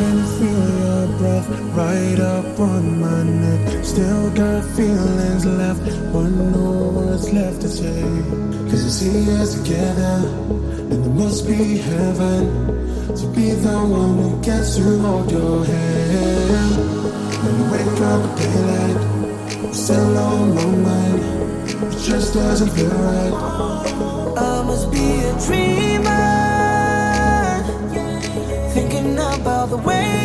can feel your breath right up on my neck. Still got feelings left, but no words left to say. Cause you see us together, and it must be heaven to be the one who gets to hold your hand. When you wake up at daylight, still on my mind. It just doesn't feel right. I must be a dreamer. The ways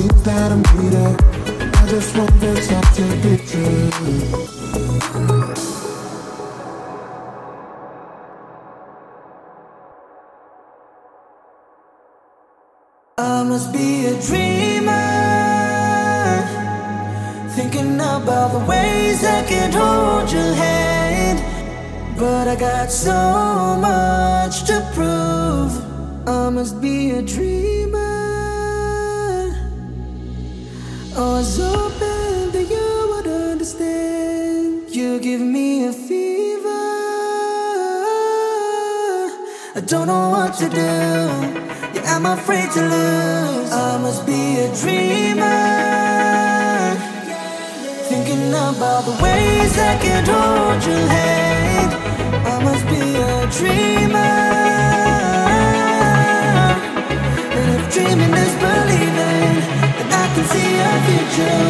seems that I'm. I just want to. I must be a dreamer. Thinking about the ways I can hold your hand. But I got so much to prove. I must be a dreamer. Was hoping that you would understand. You give me a fever. I don't know what to do. Yeah, I'm afraid to lose. I must be a dreamer. Thinking about the ways I can hold your hand. I must be a dreamer. And if dreaming is believing, you.